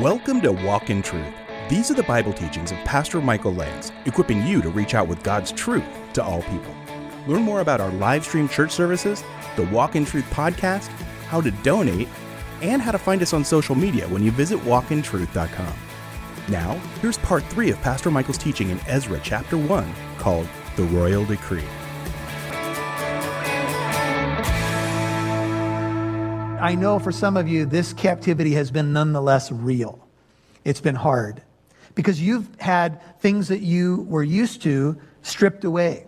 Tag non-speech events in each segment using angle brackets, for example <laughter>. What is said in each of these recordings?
Welcome to Walk in Truth. These are the Bible teachings of Pastor Michael Lance, equipping you to reach out with God's truth to all people. Learn more about our live stream church services, the Walk in Truth podcast, how to donate, and how to find us on social media when you visit walkintruth.com. Now, here's part three of Pastor Michael's teaching in Ezra chapter 1 called The Royal Decree. I know for some of you, this captivity has been nonetheless real. It's been hard because you've had things that you were used to stripped away.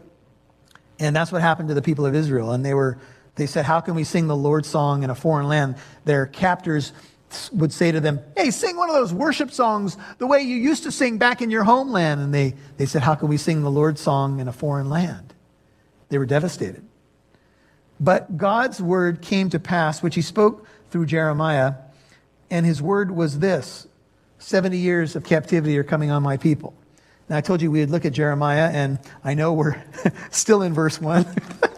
And that's what happened to the people of Israel. And they were, they said, How can we sing the Lord's song in a foreign land? Their captors would say to them, Hey, sing one of those worship songs the way you used to sing back in your homeland. And they, they said, How can we sing the Lord's song in a foreign land? They were devastated. But God's word came to pass, which he spoke through Jeremiah, and his word was this 70 years of captivity are coming on my people. Now, I told you we'd look at Jeremiah, and I know we're <laughs> still in verse 1.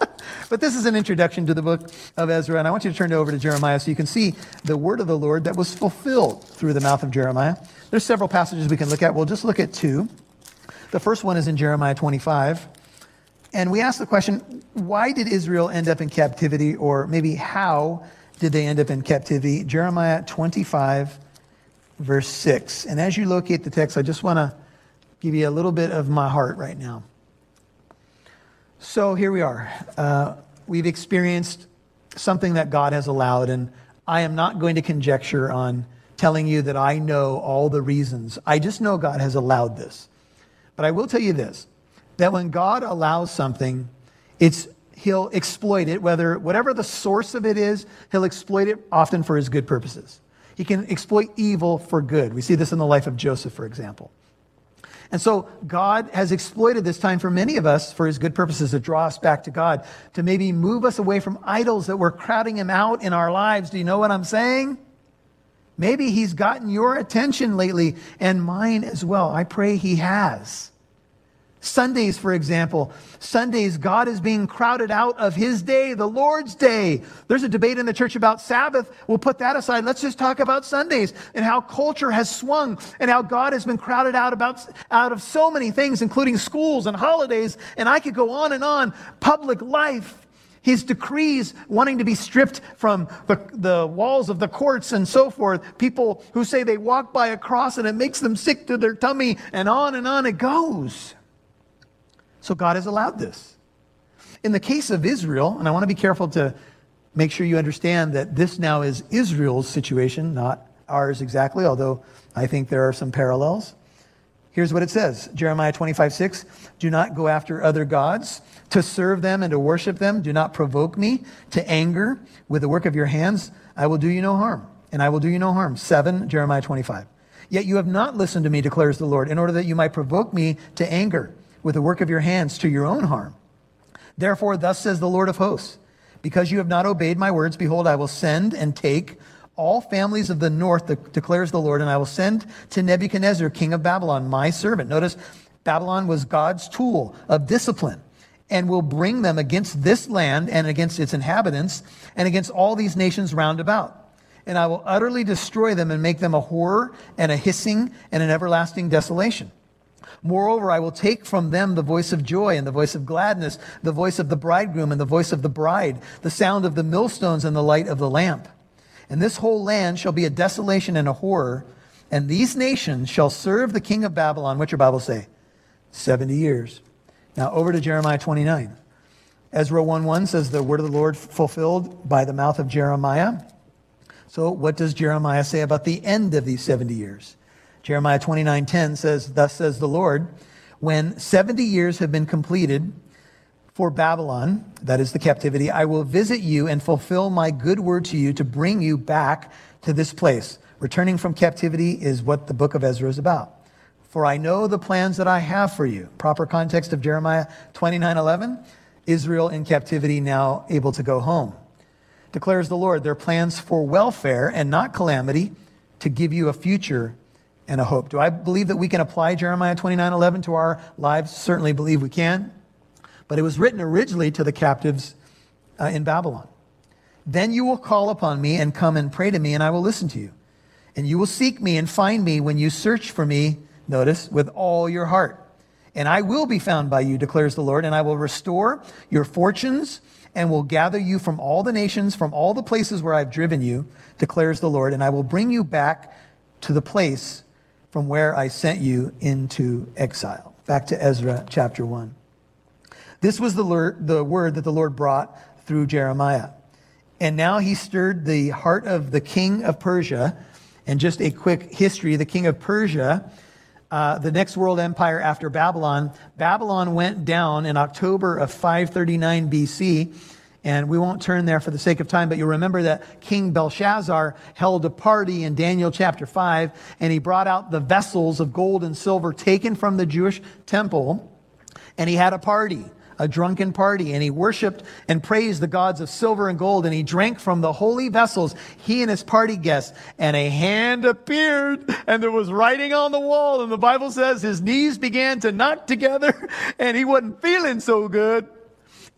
<laughs> but this is an introduction to the book of Ezra, and I want you to turn over to Jeremiah so you can see the word of the Lord that was fulfilled through the mouth of Jeremiah. There's several passages we can look at. We'll just look at two. The first one is in Jeremiah 25. And we ask the question why did Israel end up in captivity, or maybe how did they end up in captivity? Jeremiah 25, verse 6. And as you locate the text, I just want to give you a little bit of my heart right now. So here we are. Uh, we've experienced something that God has allowed, and I am not going to conjecture on telling you that I know all the reasons. I just know God has allowed this. But I will tell you this that when God allows something, it's he'll exploit it, whether whatever the source of it is, he'll exploit it often for his good purposes. He can exploit evil for good. We see this in the life of Joseph, for example. And so God has exploited this time for many of us for his good purposes to draw us back to God, to maybe move us away from idols that were crowding him out in our lives. Do you know what I'm saying? Maybe he's gotten your attention lately and mine as well. I pray he has. Sundays, for example, Sundays, God is being crowded out of his day, the Lord's day. There's a debate in the church about Sabbath. We'll put that aside. Let's just talk about Sundays and how culture has swung and how God has been crowded out about, out of so many things, including schools and holidays. And I could go on and on. Public life. His decrees wanting to be stripped from the, the walls of the courts and so forth. People who say they walk by a cross and it makes them sick to their tummy and on and on it goes. So God has allowed this. In the case of Israel, and I want to be careful to make sure you understand that this now is Israel's situation, not ours exactly, although I think there are some parallels. Here's what it says Jeremiah 25, 6. Do not go after other gods to serve them and to worship them. Do not provoke me to anger with the work of your hands. I will do you no harm, and I will do you no harm. 7, Jeremiah 25. Yet you have not listened to me, declares the Lord, in order that you might provoke me to anger with the work of your hands to your own harm. Therefore, thus says the Lord of hosts, because you have not obeyed my words, behold, I will send and take all families of the north, declares the Lord, and I will send to Nebuchadnezzar, king of Babylon, my servant. Notice, Babylon was God's tool of discipline and will bring them against this land and against its inhabitants and against all these nations round about. And I will utterly destroy them and make them a horror and a hissing and an everlasting desolation. Moreover, I will take from them the voice of joy and the voice of gladness, the voice of the bridegroom and the voice of the bride, the sound of the millstones and the light of the lamp. And this whole land shall be a desolation and a horror, and these nations shall serve the king of Babylon. What's your Bible say? 70 years. Now over to Jeremiah 29. Ezra 1 1 says, The word of the Lord fulfilled by the mouth of Jeremiah. So, what does Jeremiah say about the end of these 70 years? Jeremiah 29:10 says, "Thus says the Lord, when 70 years have been completed for Babylon, that is the captivity, I will visit you and fulfill my good word to you to bring you back to this place." Returning from captivity is what the book of Ezra is about. For I know the plans that I have for you. Proper context of Jeremiah 29:11, Israel in captivity now able to go home. Declares the Lord, their plans for welfare and not calamity to give you a future and a hope. Do I believe that we can apply Jeremiah 29 11 to our lives? Certainly believe we can. But it was written originally to the captives uh, in Babylon. Then you will call upon me and come and pray to me, and I will listen to you. And you will seek me and find me when you search for me, notice, with all your heart. And I will be found by you, declares the Lord, and I will restore your fortunes and will gather you from all the nations, from all the places where I've driven you, declares the Lord, and I will bring you back to the place from where I sent you into exile. Back to Ezra chapter 1. This was the, the word that the Lord brought through Jeremiah. And now he stirred the heart of the king of Persia. And just a quick history the king of Persia uh, the next world empire after Babylon. Babylon went down in October of 539 BC. And we won't turn there for the sake of time, but you'll remember that King Belshazzar held a party in Daniel chapter 5, and he brought out the vessels of gold and silver taken from the Jewish temple, and he had a party a drunken party, and he worshiped and praised the gods of silver and gold, and he drank from the holy vessels, he and his party guests. And a hand appeared, and there was writing on the wall, and the Bible says his knees began to knock together, <laughs> and he wasn't feeling so good.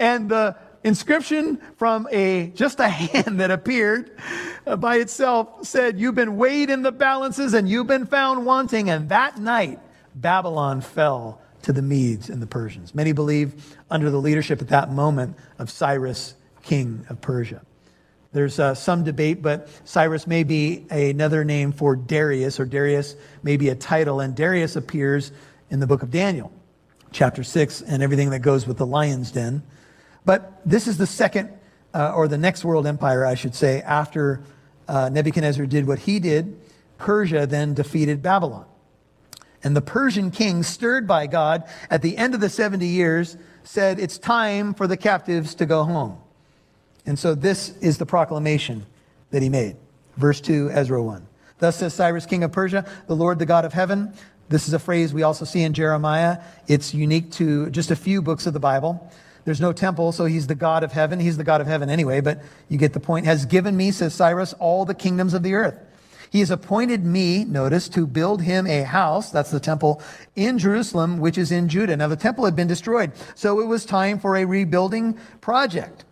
And the inscription from a just a <laughs> hand that appeared uh, by itself said you've been weighed in the balances and you've been found wanting and that night babylon fell to the Medes and the Persians. Many believe under the leadership at that moment of Cyrus, king of Persia. There's uh, some debate, but Cyrus may be another name for Darius, or Darius may be a title, and Darius appears in the book of Daniel, chapter 6, and everything that goes with the lion's den. But this is the second, uh, or the next world empire, I should say, after uh, Nebuchadnezzar did what he did. Persia then defeated Babylon. And the Persian king, stirred by God at the end of the 70 years, said, It's time for the captives to go home. And so this is the proclamation that he made. Verse 2, Ezra 1. Thus says Cyrus, king of Persia, the Lord, the God of heaven. This is a phrase we also see in Jeremiah. It's unique to just a few books of the Bible. There's no temple, so he's the God of heaven. He's the God of heaven anyway, but you get the point. Has given me, says Cyrus, all the kingdoms of the earth. He has appointed me, notice, to build him a house, that's the temple, in Jerusalem, which is in Judah. Now, the temple had been destroyed, so it was time for a rebuilding project.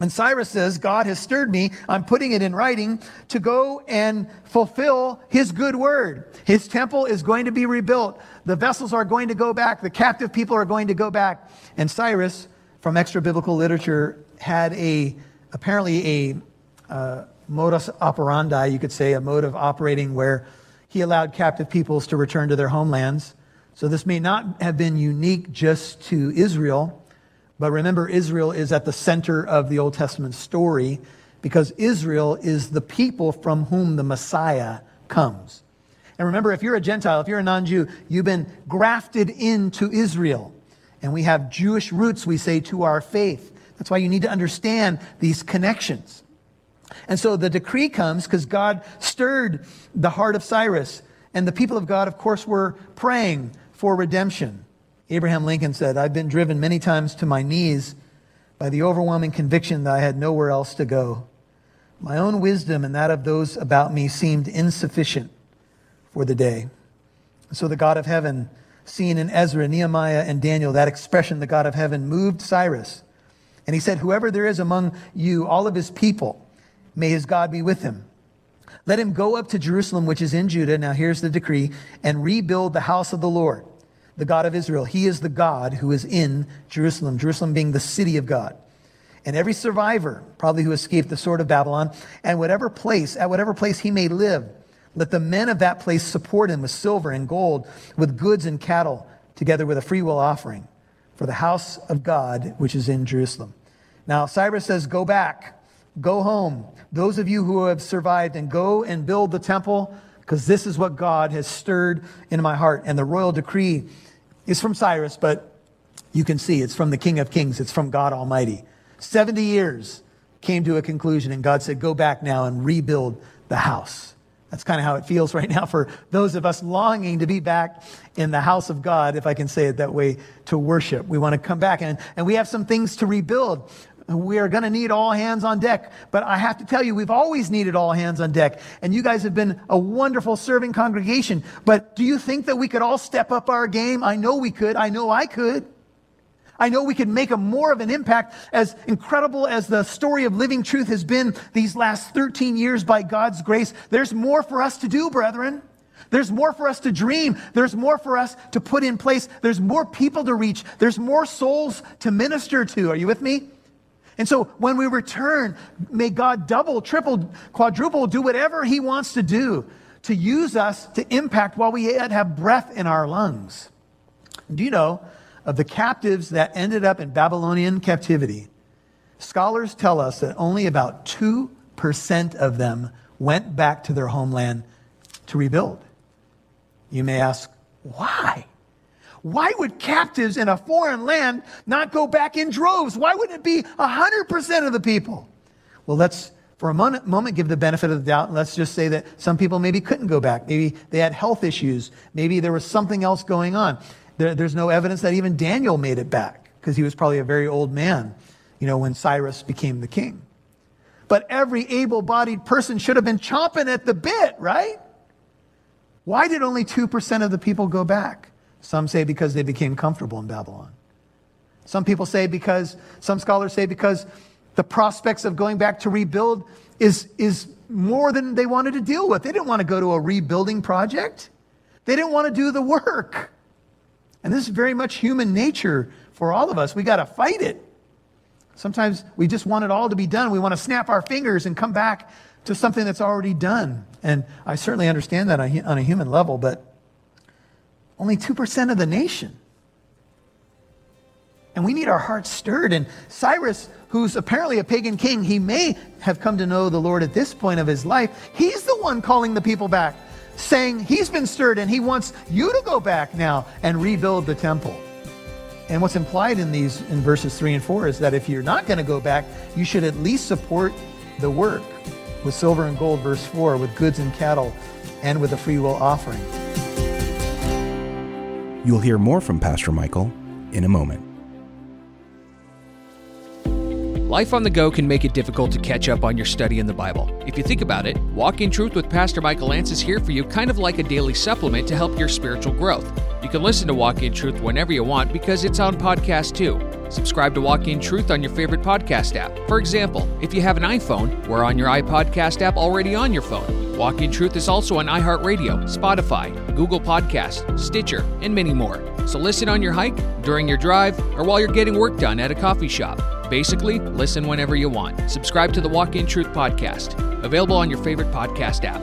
And Cyrus says, God has stirred me, I'm putting it in writing, to go and fulfill his good word. His temple is going to be rebuilt. The vessels are going to go back. The captive people are going to go back. And Cyrus, from extra biblical literature, had a, apparently a, uh, modus operandi, you could say, a mode of operating where he allowed captive peoples to return to their homelands. So this may not have been unique just to Israel, but remember, Israel is at the center of the Old Testament story because Israel is the people from whom the Messiah comes. And remember, if you're a Gentile, if you're a non Jew, you've been grafted into Israel. And we have Jewish roots, we say, to our faith. That's why you need to understand these connections. And so the decree comes because God stirred the heart of Cyrus. And the people of God, of course, were praying for redemption. Abraham Lincoln said, I've been driven many times to my knees by the overwhelming conviction that I had nowhere else to go. My own wisdom and that of those about me seemed insufficient for the day. So the God of heaven, seen in Ezra, Nehemiah, and Daniel, that expression, the God of heaven, moved Cyrus. And he said, Whoever there is among you, all of his people, May his God be with him. Let him go up to Jerusalem, which is in Judah. Now here's the decree and rebuild the house of the Lord, the God of Israel. He is the God who is in Jerusalem, Jerusalem being the city of God. And every survivor, probably who escaped the sword of Babylon, and whatever place, at whatever place he may live, let the men of that place support him with silver and gold, with goods and cattle, together with a freewill offering for the house of God, which is in Jerusalem. Now, Cyrus says, Go back Go home. Those of you who have survived, and go and build the temple, because this is what God has stirred in my heart. And the royal decree is from Cyrus, but you can see it's from the King of Kings, it's from God Almighty. 70 years came to a conclusion, and God said, Go back now and rebuild the house. That's kind of how it feels right now for those of us longing to be back in the house of God, if I can say it that way, to worship. We want to come back, and, and we have some things to rebuild. We are going to need all hands on deck. But I have to tell you, we've always needed all hands on deck. And you guys have been a wonderful serving congregation. But do you think that we could all step up our game? I know we could. I know I could. I know we could make a more of an impact as incredible as the story of living truth has been these last 13 years by God's grace. There's more for us to do, brethren. There's more for us to dream. There's more for us to put in place. There's more people to reach. There's more souls to minister to. Are you with me? And so when we return, may God double, triple, quadruple, do whatever He wants to do to use us to impact while we yet have breath in our lungs. Do you know of the captives that ended up in Babylonian captivity? Scholars tell us that only about 2% of them went back to their homeland to rebuild. You may ask, why? Why would captives in a foreign land not go back in droves? Why wouldn't it be 100% of the people? Well, let's for a moment, moment give the benefit of the doubt. And let's just say that some people maybe couldn't go back. Maybe they had health issues. Maybe there was something else going on. There, there's no evidence that even Daniel made it back because he was probably a very old man, you know, when Cyrus became the king. But every able bodied person should have been chomping at the bit, right? Why did only 2% of the people go back? Some say because they became comfortable in Babylon. Some people say because, some scholars say because the prospects of going back to rebuild is, is more than they wanted to deal with. They didn't want to go to a rebuilding project, they didn't want to do the work. And this is very much human nature for all of us. We got to fight it. Sometimes we just want it all to be done. We want to snap our fingers and come back to something that's already done. And I certainly understand that on a human level, but only 2% of the nation. And we need our hearts stirred. And Cyrus, who's apparently a pagan king, he may have come to know the Lord at this point of his life. He's the one calling the people back, saying he's been stirred and he wants you to go back now and rebuild the temple. And what's implied in these in verses 3 and 4 is that if you're not going to go back, you should at least support the work with silver and gold, verse 4, with goods and cattle, and with a free will offering. You'll hear more from Pastor Michael in a moment. Life on the go can make it difficult to catch up on your study in the Bible. If you think about it, Walk in Truth with Pastor Michael Lance is here for you kind of like a daily supplement to help your spiritual growth. You can listen to Walk in Truth whenever you want because it's on podcast too. Subscribe to Walk in Truth on your favorite podcast app. For example, if you have an iPhone, we're on your iPodcast app already on your phone. Walk in Truth is also on iHeartRadio, Spotify, Google Podcast, Stitcher, and many more. So listen on your hike, during your drive, or while you're getting work done at a coffee shop. Basically, listen whenever you want. Subscribe to the Walk in Truth podcast, available on your favorite podcast app.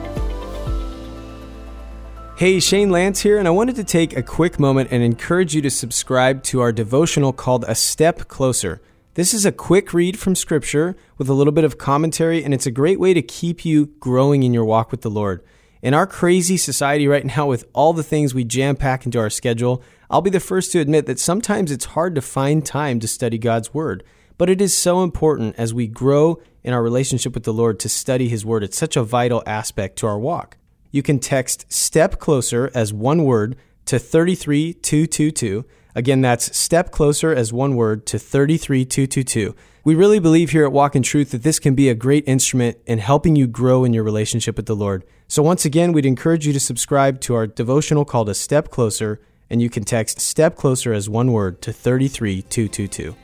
Hey, Shane Lance here, and I wanted to take a quick moment and encourage you to subscribe to our devotional called A Step Closer. This is a quick read from Scripture with a little bit of commentary, and it's a great way to keep you growing in your walk with the Lord. In our crazy society right now, with all the things we jam pack into our schedule, I'll be the first to admit that sometimes it's hard to find time to study God's Word. But it is so important as we grow in our relationship with the Lord to study His Word. It's such a vital aspect to our walk. You can text STEP CLOSER as one word to 33222 Again, that's step closer as one word to 33222. We really believe here at Walk in Truth that this can be a great instrument in helping you grow in your relationship with the Lord. So once again, we'd encourage you to subscribe to our devotional called A Step Closer, and you can text step closer as one word to 33222.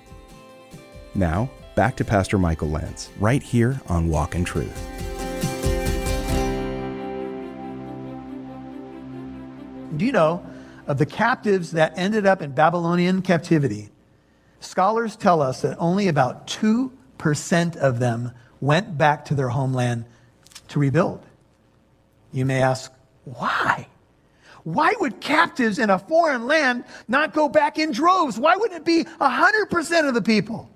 Now, back to Pastor Michael Lance, right here on Walk in Truth. Do you know of the captives that ended up in Babylonian captivity, scholars tell us that only about 2% of them went back to their homeland to rebuild. You may ask, why? Why would captives in a foreign land not go back in droves? Why wouldn't it be 100% of the people?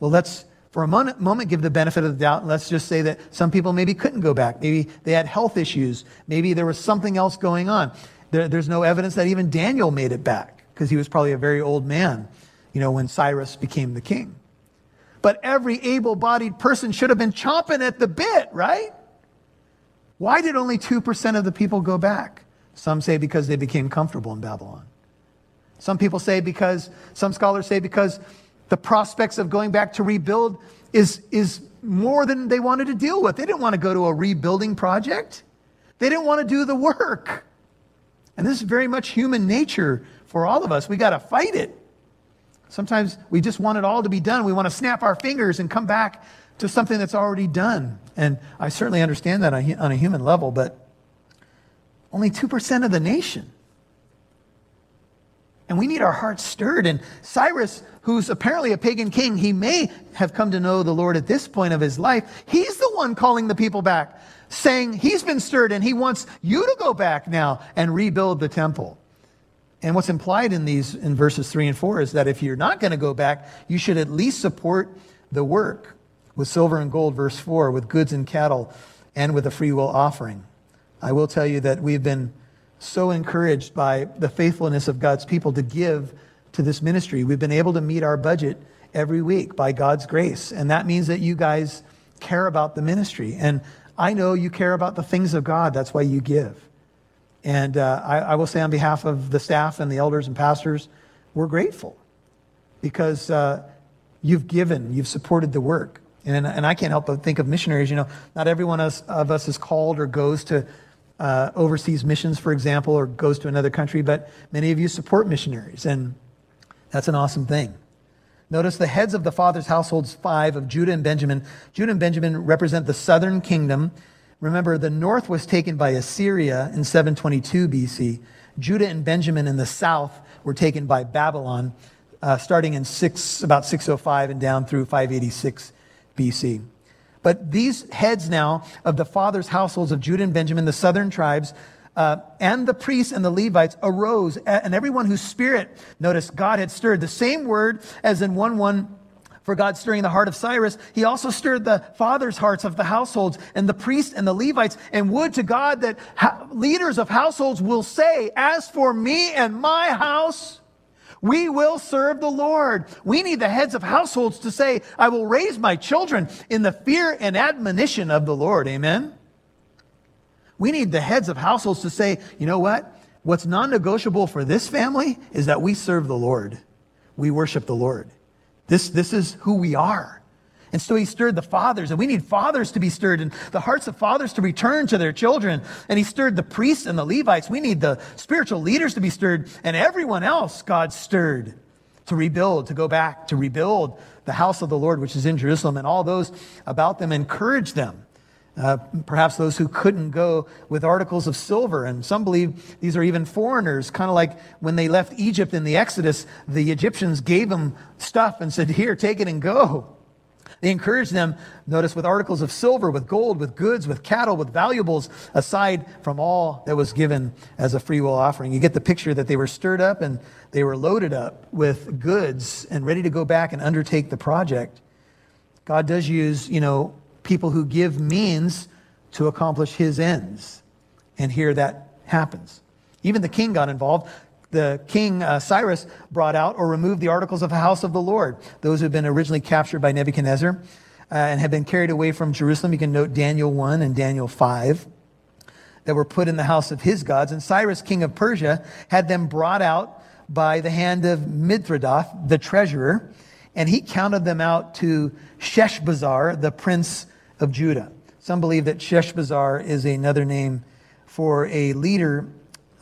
Well, let's for a moment, moment give the benefit of the doubt. Let's just say that some people maybe couldn't go back. Maybe they had health issues. Maybe there was something else going on. There, there's no evidence that even Daniel made it back because he was probably a very old man, you know, when Cyrus became the king. But every able bodied person should have been chomping at the bit, right? Why did only 2% of the people go back? Some say because they became comfortable in Babylon. Some people say because, some scholars say because the prospects of going back to rebuild is, is more than they wanted to deal with. They didn't want to go to a rebuilding project, they didn't want to do the work. And this is very much human nature for all of us. We got to fight it. Sometimes we just want it all to be done. We want to snap our fingers and come back to something that's already done. And I certainly understand that on a human level, but only 2% of the nation. And we need our hearts stirred. And Cyrus, who's apparently a pagan king, he may have come to know the Lord at this point of his life. He's the one calling the people back, saying he's been stirred and he wants you to go back now and rebuild the temple. And what's implied in these in verses 3 and 4 is that if you're not going to go back, you should at least support the work with silver and gold, verse 4, with goods and cattle, and with a free will offering. I will tell you that we've been so encouraged by the faithfulness of God's people to give to this ministry. We've been able to meet our budget every week by God's grace. And that means that you guys care about the ministry. And I know you care about the things of God. That's why you give. And uh, I, I, will say on behalf of the staff and the elders and pastors, we're grateful because uh, you've given, you've supported the work. And, and I can't help but think of missionaries. You know, not every one of us is called or goes to uh, overseas missions, for example, or goes to another country, but many of you support missionaries, and that's an awesome thing. Notice the heads of the father's households, five of Judah and Benjamin. Judah and Benjamin represent the southern kingdom Remember, the north was taken by Assyria in 722 BC. Judah and Benjamin in the south were taken by Babylon, uh, starting in six, about 605 and down through 586 BC. But these heads now of the fathers' households of Judah and Benjamin, the southern tribes, uh, and the priests and the Levites arose, and everyone whose spirit, notice, God had stirred. The same word as in 1 1 for God stirring the heart of Cyrus, he also stirred the fathers' hearts of the households and the priests and the Levites. And would to God that ha- leaders of households will say, As for me and my house, we will serve the Lord. We need the heads of households to say, I will raise my children in the fear and admonition of the Lord. Amen. We need the heads of households to say, you know what? What's non negotiable for this family is that we serve the Lord. We worship the Lord. This, this is who we are. And so he stirred the fathers, and we need fathers to be stirred, and the hearts of fathers to return to their children. And he stirred the priests and the Levites. We need the spiritual leaders to be stirred, and everyone else God stirred to rebuild, to go back, to rebuild the house of the Lord, which is in Jerusalem, and all those about them encourage them. Uh, perhaps those who couldn't go with articles of silver. And some believe these are even foreigners, kind of like when they left Egypt in the Exodus, the Egyptians gave them stuff and said, Here, take it and go. They encouraged them, notice, with articles of silver, with gold, with goods, with cattle, with valuables, aside from all that was given as a free will offering. You get the picture that they were stirred up and they were loaded up with goods and ready to go back and undertake the project. God does use, you know, people who give means to accomplish his ends. And here that happens. Even the king got involved. The king uh, Cyrus brought out or removed the articles of the house of the Lord, those who had been originally captured by Nebuchadnezzar uh, and had been carried away from Jerusalem. You can note Daniel 1 and Daniel 5 that were put in the house of his gods. And Cyrus, king of Persia, had them brought out by the hand of Mithredath, the treasurer, and he counted them out to Sheshbazzar, the prince of Judah. Some believe that Sheshbazzar is another name for a leader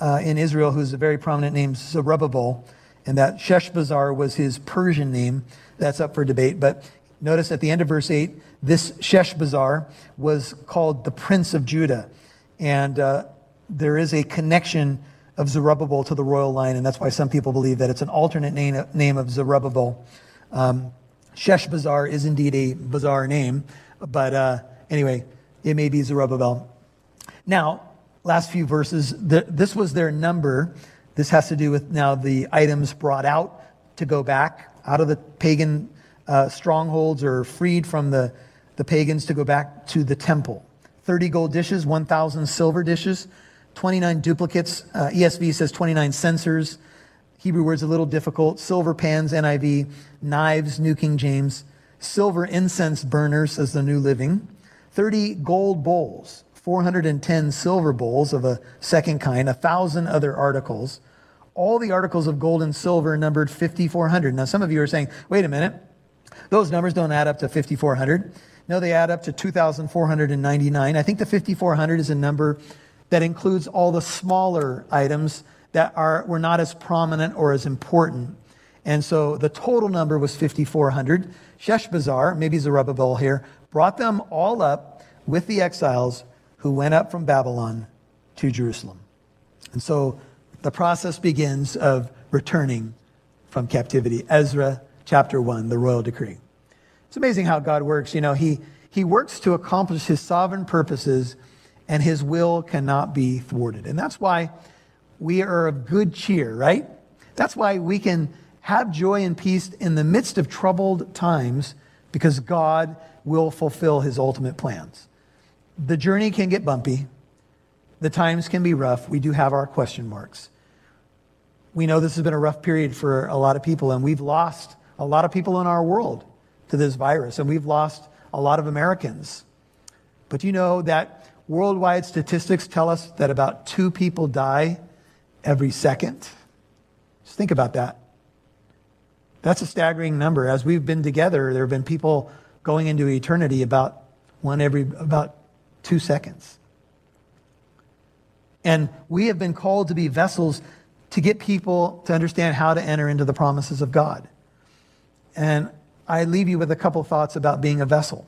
uh, in Israel who's a very prominent name, Zerubbabel, and that Sheshbazzar was his Persian name. That's up for debate. But notice at the end of verse 8, this Sheshbazzar was called the Prince of Judah. And uh, there is a connection of Zerubbabel to the royal line, and that's why some people believe that it's an alternate name, name of Zerubbabel. Um, Sheshbazzar is indeed a bizarre name. But uh, anyway, it may be Zerubbabel. Now, last few verses, the, this was their number. This has to do with now the items brought out to go back out of the pagan uh, strongholds or freed from the, the pagans to go back to the temple. 30 gold dishes, 1,000 silver dishes, 29 duplicates. Uh, ESV says 29 censers. Hebrew words a little difficult. Silver pans, NIV. Knives, New King James silver incense burners as the New Living, 30 gold bowls, 410 silver bowls of a second kind, 1,000 other articles. All the articles of gold and silver numbered 5,400. Now, some of you are saying, wait a minute, those numbers don't add up to 5,400. No, they add up to 2,499. I think the 5,400 is a number that includes all the smaller items that are, were not as prominent or as important. And so the total number was 5,400. Sheshbazzar, maybe Zerubbabel here, brought them all up with the exiles who went up from Babylon to Jerusalem. And so the process begins of returning from captivity. Ezra chapter 1, the royal decree. It's amazing how God works. You know, he, he works to accomplish his sovereign purposes, and his will cannot be thwarted. And that's why we are of good cheer, right? That's why we can have joy and peace in the midst of troubled times because God will fulfill his ultimate plans. The journey can get bumpy. The times can be rough. We do have our question marks. We know this has been a rough period for a lot of people, and we've lost a lot of people in our world to this virus, and we've lost a lot of Americans. But you know that worldwide statistics tell us that about two people die every second? Just think about that. That's a staggering number. As we've been together, there have been people going into eternity about one every about two seconds. And we have been called to be vessels to get people to understand how to enter into the promises of God. And I leave you with a couple thoughts about being a vessel.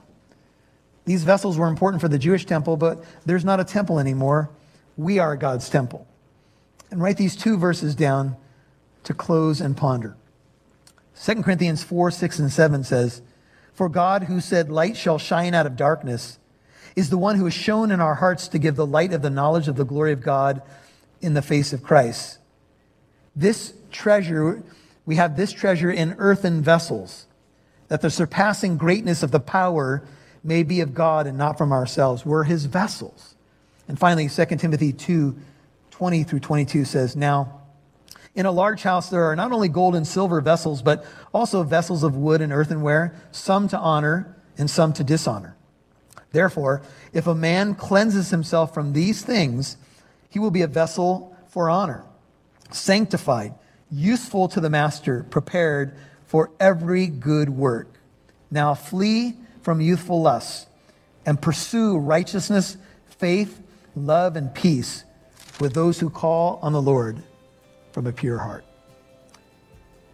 These vessels were important for the Jewish temple, but there's not a temple anymore. We are God's temple. And write these two verses down to close and ponder. 2 Corinthians 4, 6, and 7 says, For God, who said, Light shall shine out of darkness, is the one who has shown in our hearts to give the light of the knowledge of the glory of God in the face of Christ. This treasure, we have this treasure in earthen vessels that the surpassing greatness of the power may be of God and not from ourselves. We're his vessels. And finally, 2 Timothy 2 20 through 22 says, Now, in a large house there are not only gold and silver vessels, but also vessels of wood and earthenware, some to honor and some to dishonor. Therefore, if a man cleanses himself from these things, he will be a vessel for honor, sanctified, useful to the master, prepared for every good work. Now flee from youthful lusts and pursue righteousness, faith, love, and peace with those who call on the Lord from a pure heart.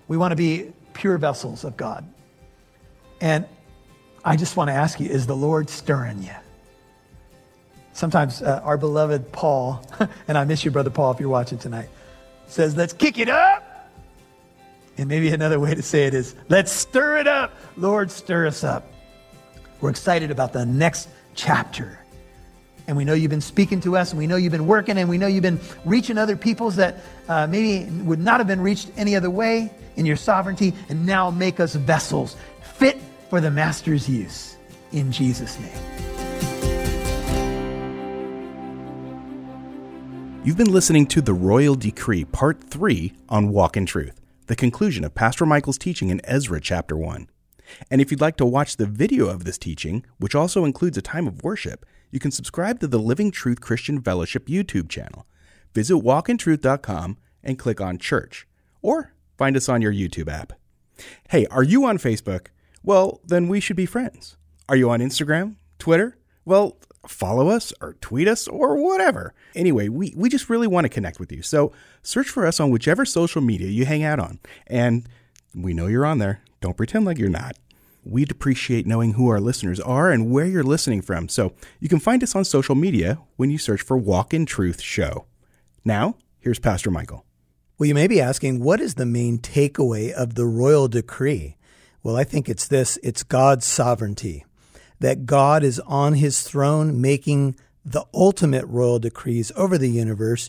We want to be pure vessels of God. And I just want to ask you is the Lord stirring you? Sometimes uh, our beloved Paul, <laughs> and I miss you, Brother Paul, if you're watching tonight, says, Let's kick it up and maybe another way to say it is, let's stir it up. Lord, stir us up. We're excited about the next chapter. And we know you've been speaking to us, and we know you've been working, and we know you've been reaching other peoples that uh, maybe would not have been reached any other way in your sovereignty. And now make us vessels for the Master's use. In Jesus' name. You've been listening to The Royal Decree, Part 3 on Walk in Truth the conclusion of Pastor Michael's teaching in Ezra chapter 1. And if you'd like to watch the video of this teaching, which also includes a time of worship, you can subscribe to the Living Truth Christian Fellowship YouTube channel. Visit walkintruth.com and click on church, or find us on your YouTube app. Hey, are you on Facebook? Well, then we should be friends. Are you on Instagram? Twitter? Well, follow us or tweet us or whatever. Anyway, we, we just really want to connect with you. So search for us on whichever social media you hang out on. And we know you're on there. Don't pretend like you're not. We'd appreciate knowing who our listeners are and where you're listening from. So you can find us on social media when you search for Walk in Truth Show. Now, here's Pastor Michael. Well, you may be asking, what is the main takeaway of the royal decree? Well, I think it's this it's God's sovereignty that God is on his throne making the ultimate royal decrees over the universe.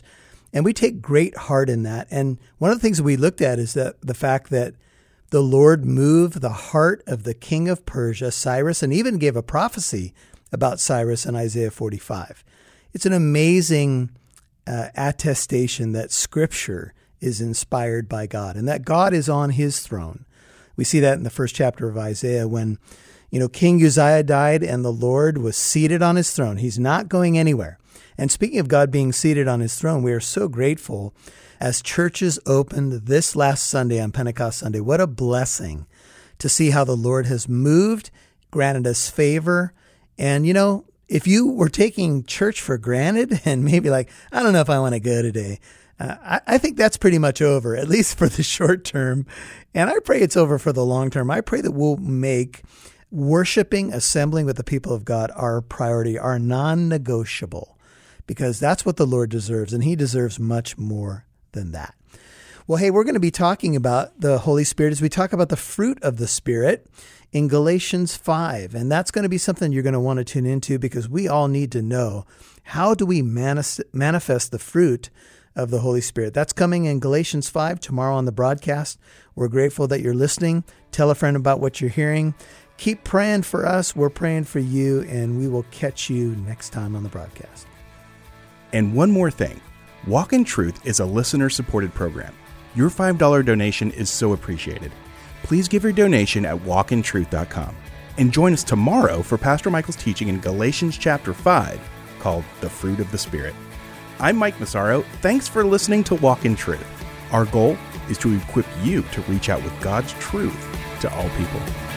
And we take great heart in that. And one of the things we looked at is that the fact that the Lord moved the heart of the king of Persia, Cyrus, and even gave a prophecy about Cyrus in Isaiah 45. It's an amazing uh, attestation that scripture is inspired by God and that God is on his throne. We see that in the first chapter of Isaiah when you know, King Uzziah died and the Lord was seated on his throne. He's not going anywhere. And speaking of God being seated on his throne, we are so grateful as churches opened this last Sunday on Pentecost Sunday. What a blessing to see how the Lord has moved, granted us favor. And, you know, if you were taking church for granted <laughs> and maybe like, I don't know if I want to go today, I, I think that's pretty much over, at least for the <laughs> short term. And I pray it's over for the long term. I pray that we'll make worshiping, assembling with the people of God our priority, our non negotiable, because that's what the Lord deserves. And He deserves much more than that. Well, hey, we're going to be talking about the Holy Spirit as we talk about the fruit of the Spirit in Galatians 5. And that's going to be something you're going to want to tune into because we all need to know how do we manifest the fruit of the Holy Spirit. That's coming in Galatians 5 tomorrow on the broadcast. We're grateful that you're listening. Tell a friend about what you're hearing. Keep praying for us. We're praying for you, and we will catch you next time on the broadcast. And one more thing Walk in Truth is a listener supported program. Your $5 donation is so appreciated. Please give your donation at walkintruth.com. And join us tomorrow for Pastor Michael's teaching in Galatians chapter 5 called The Fruit of the Spirit. I'm Mike Massaro. Thanks for listening to Walk in Truth. Our goal is to equip you to reach out with God's truth to all people.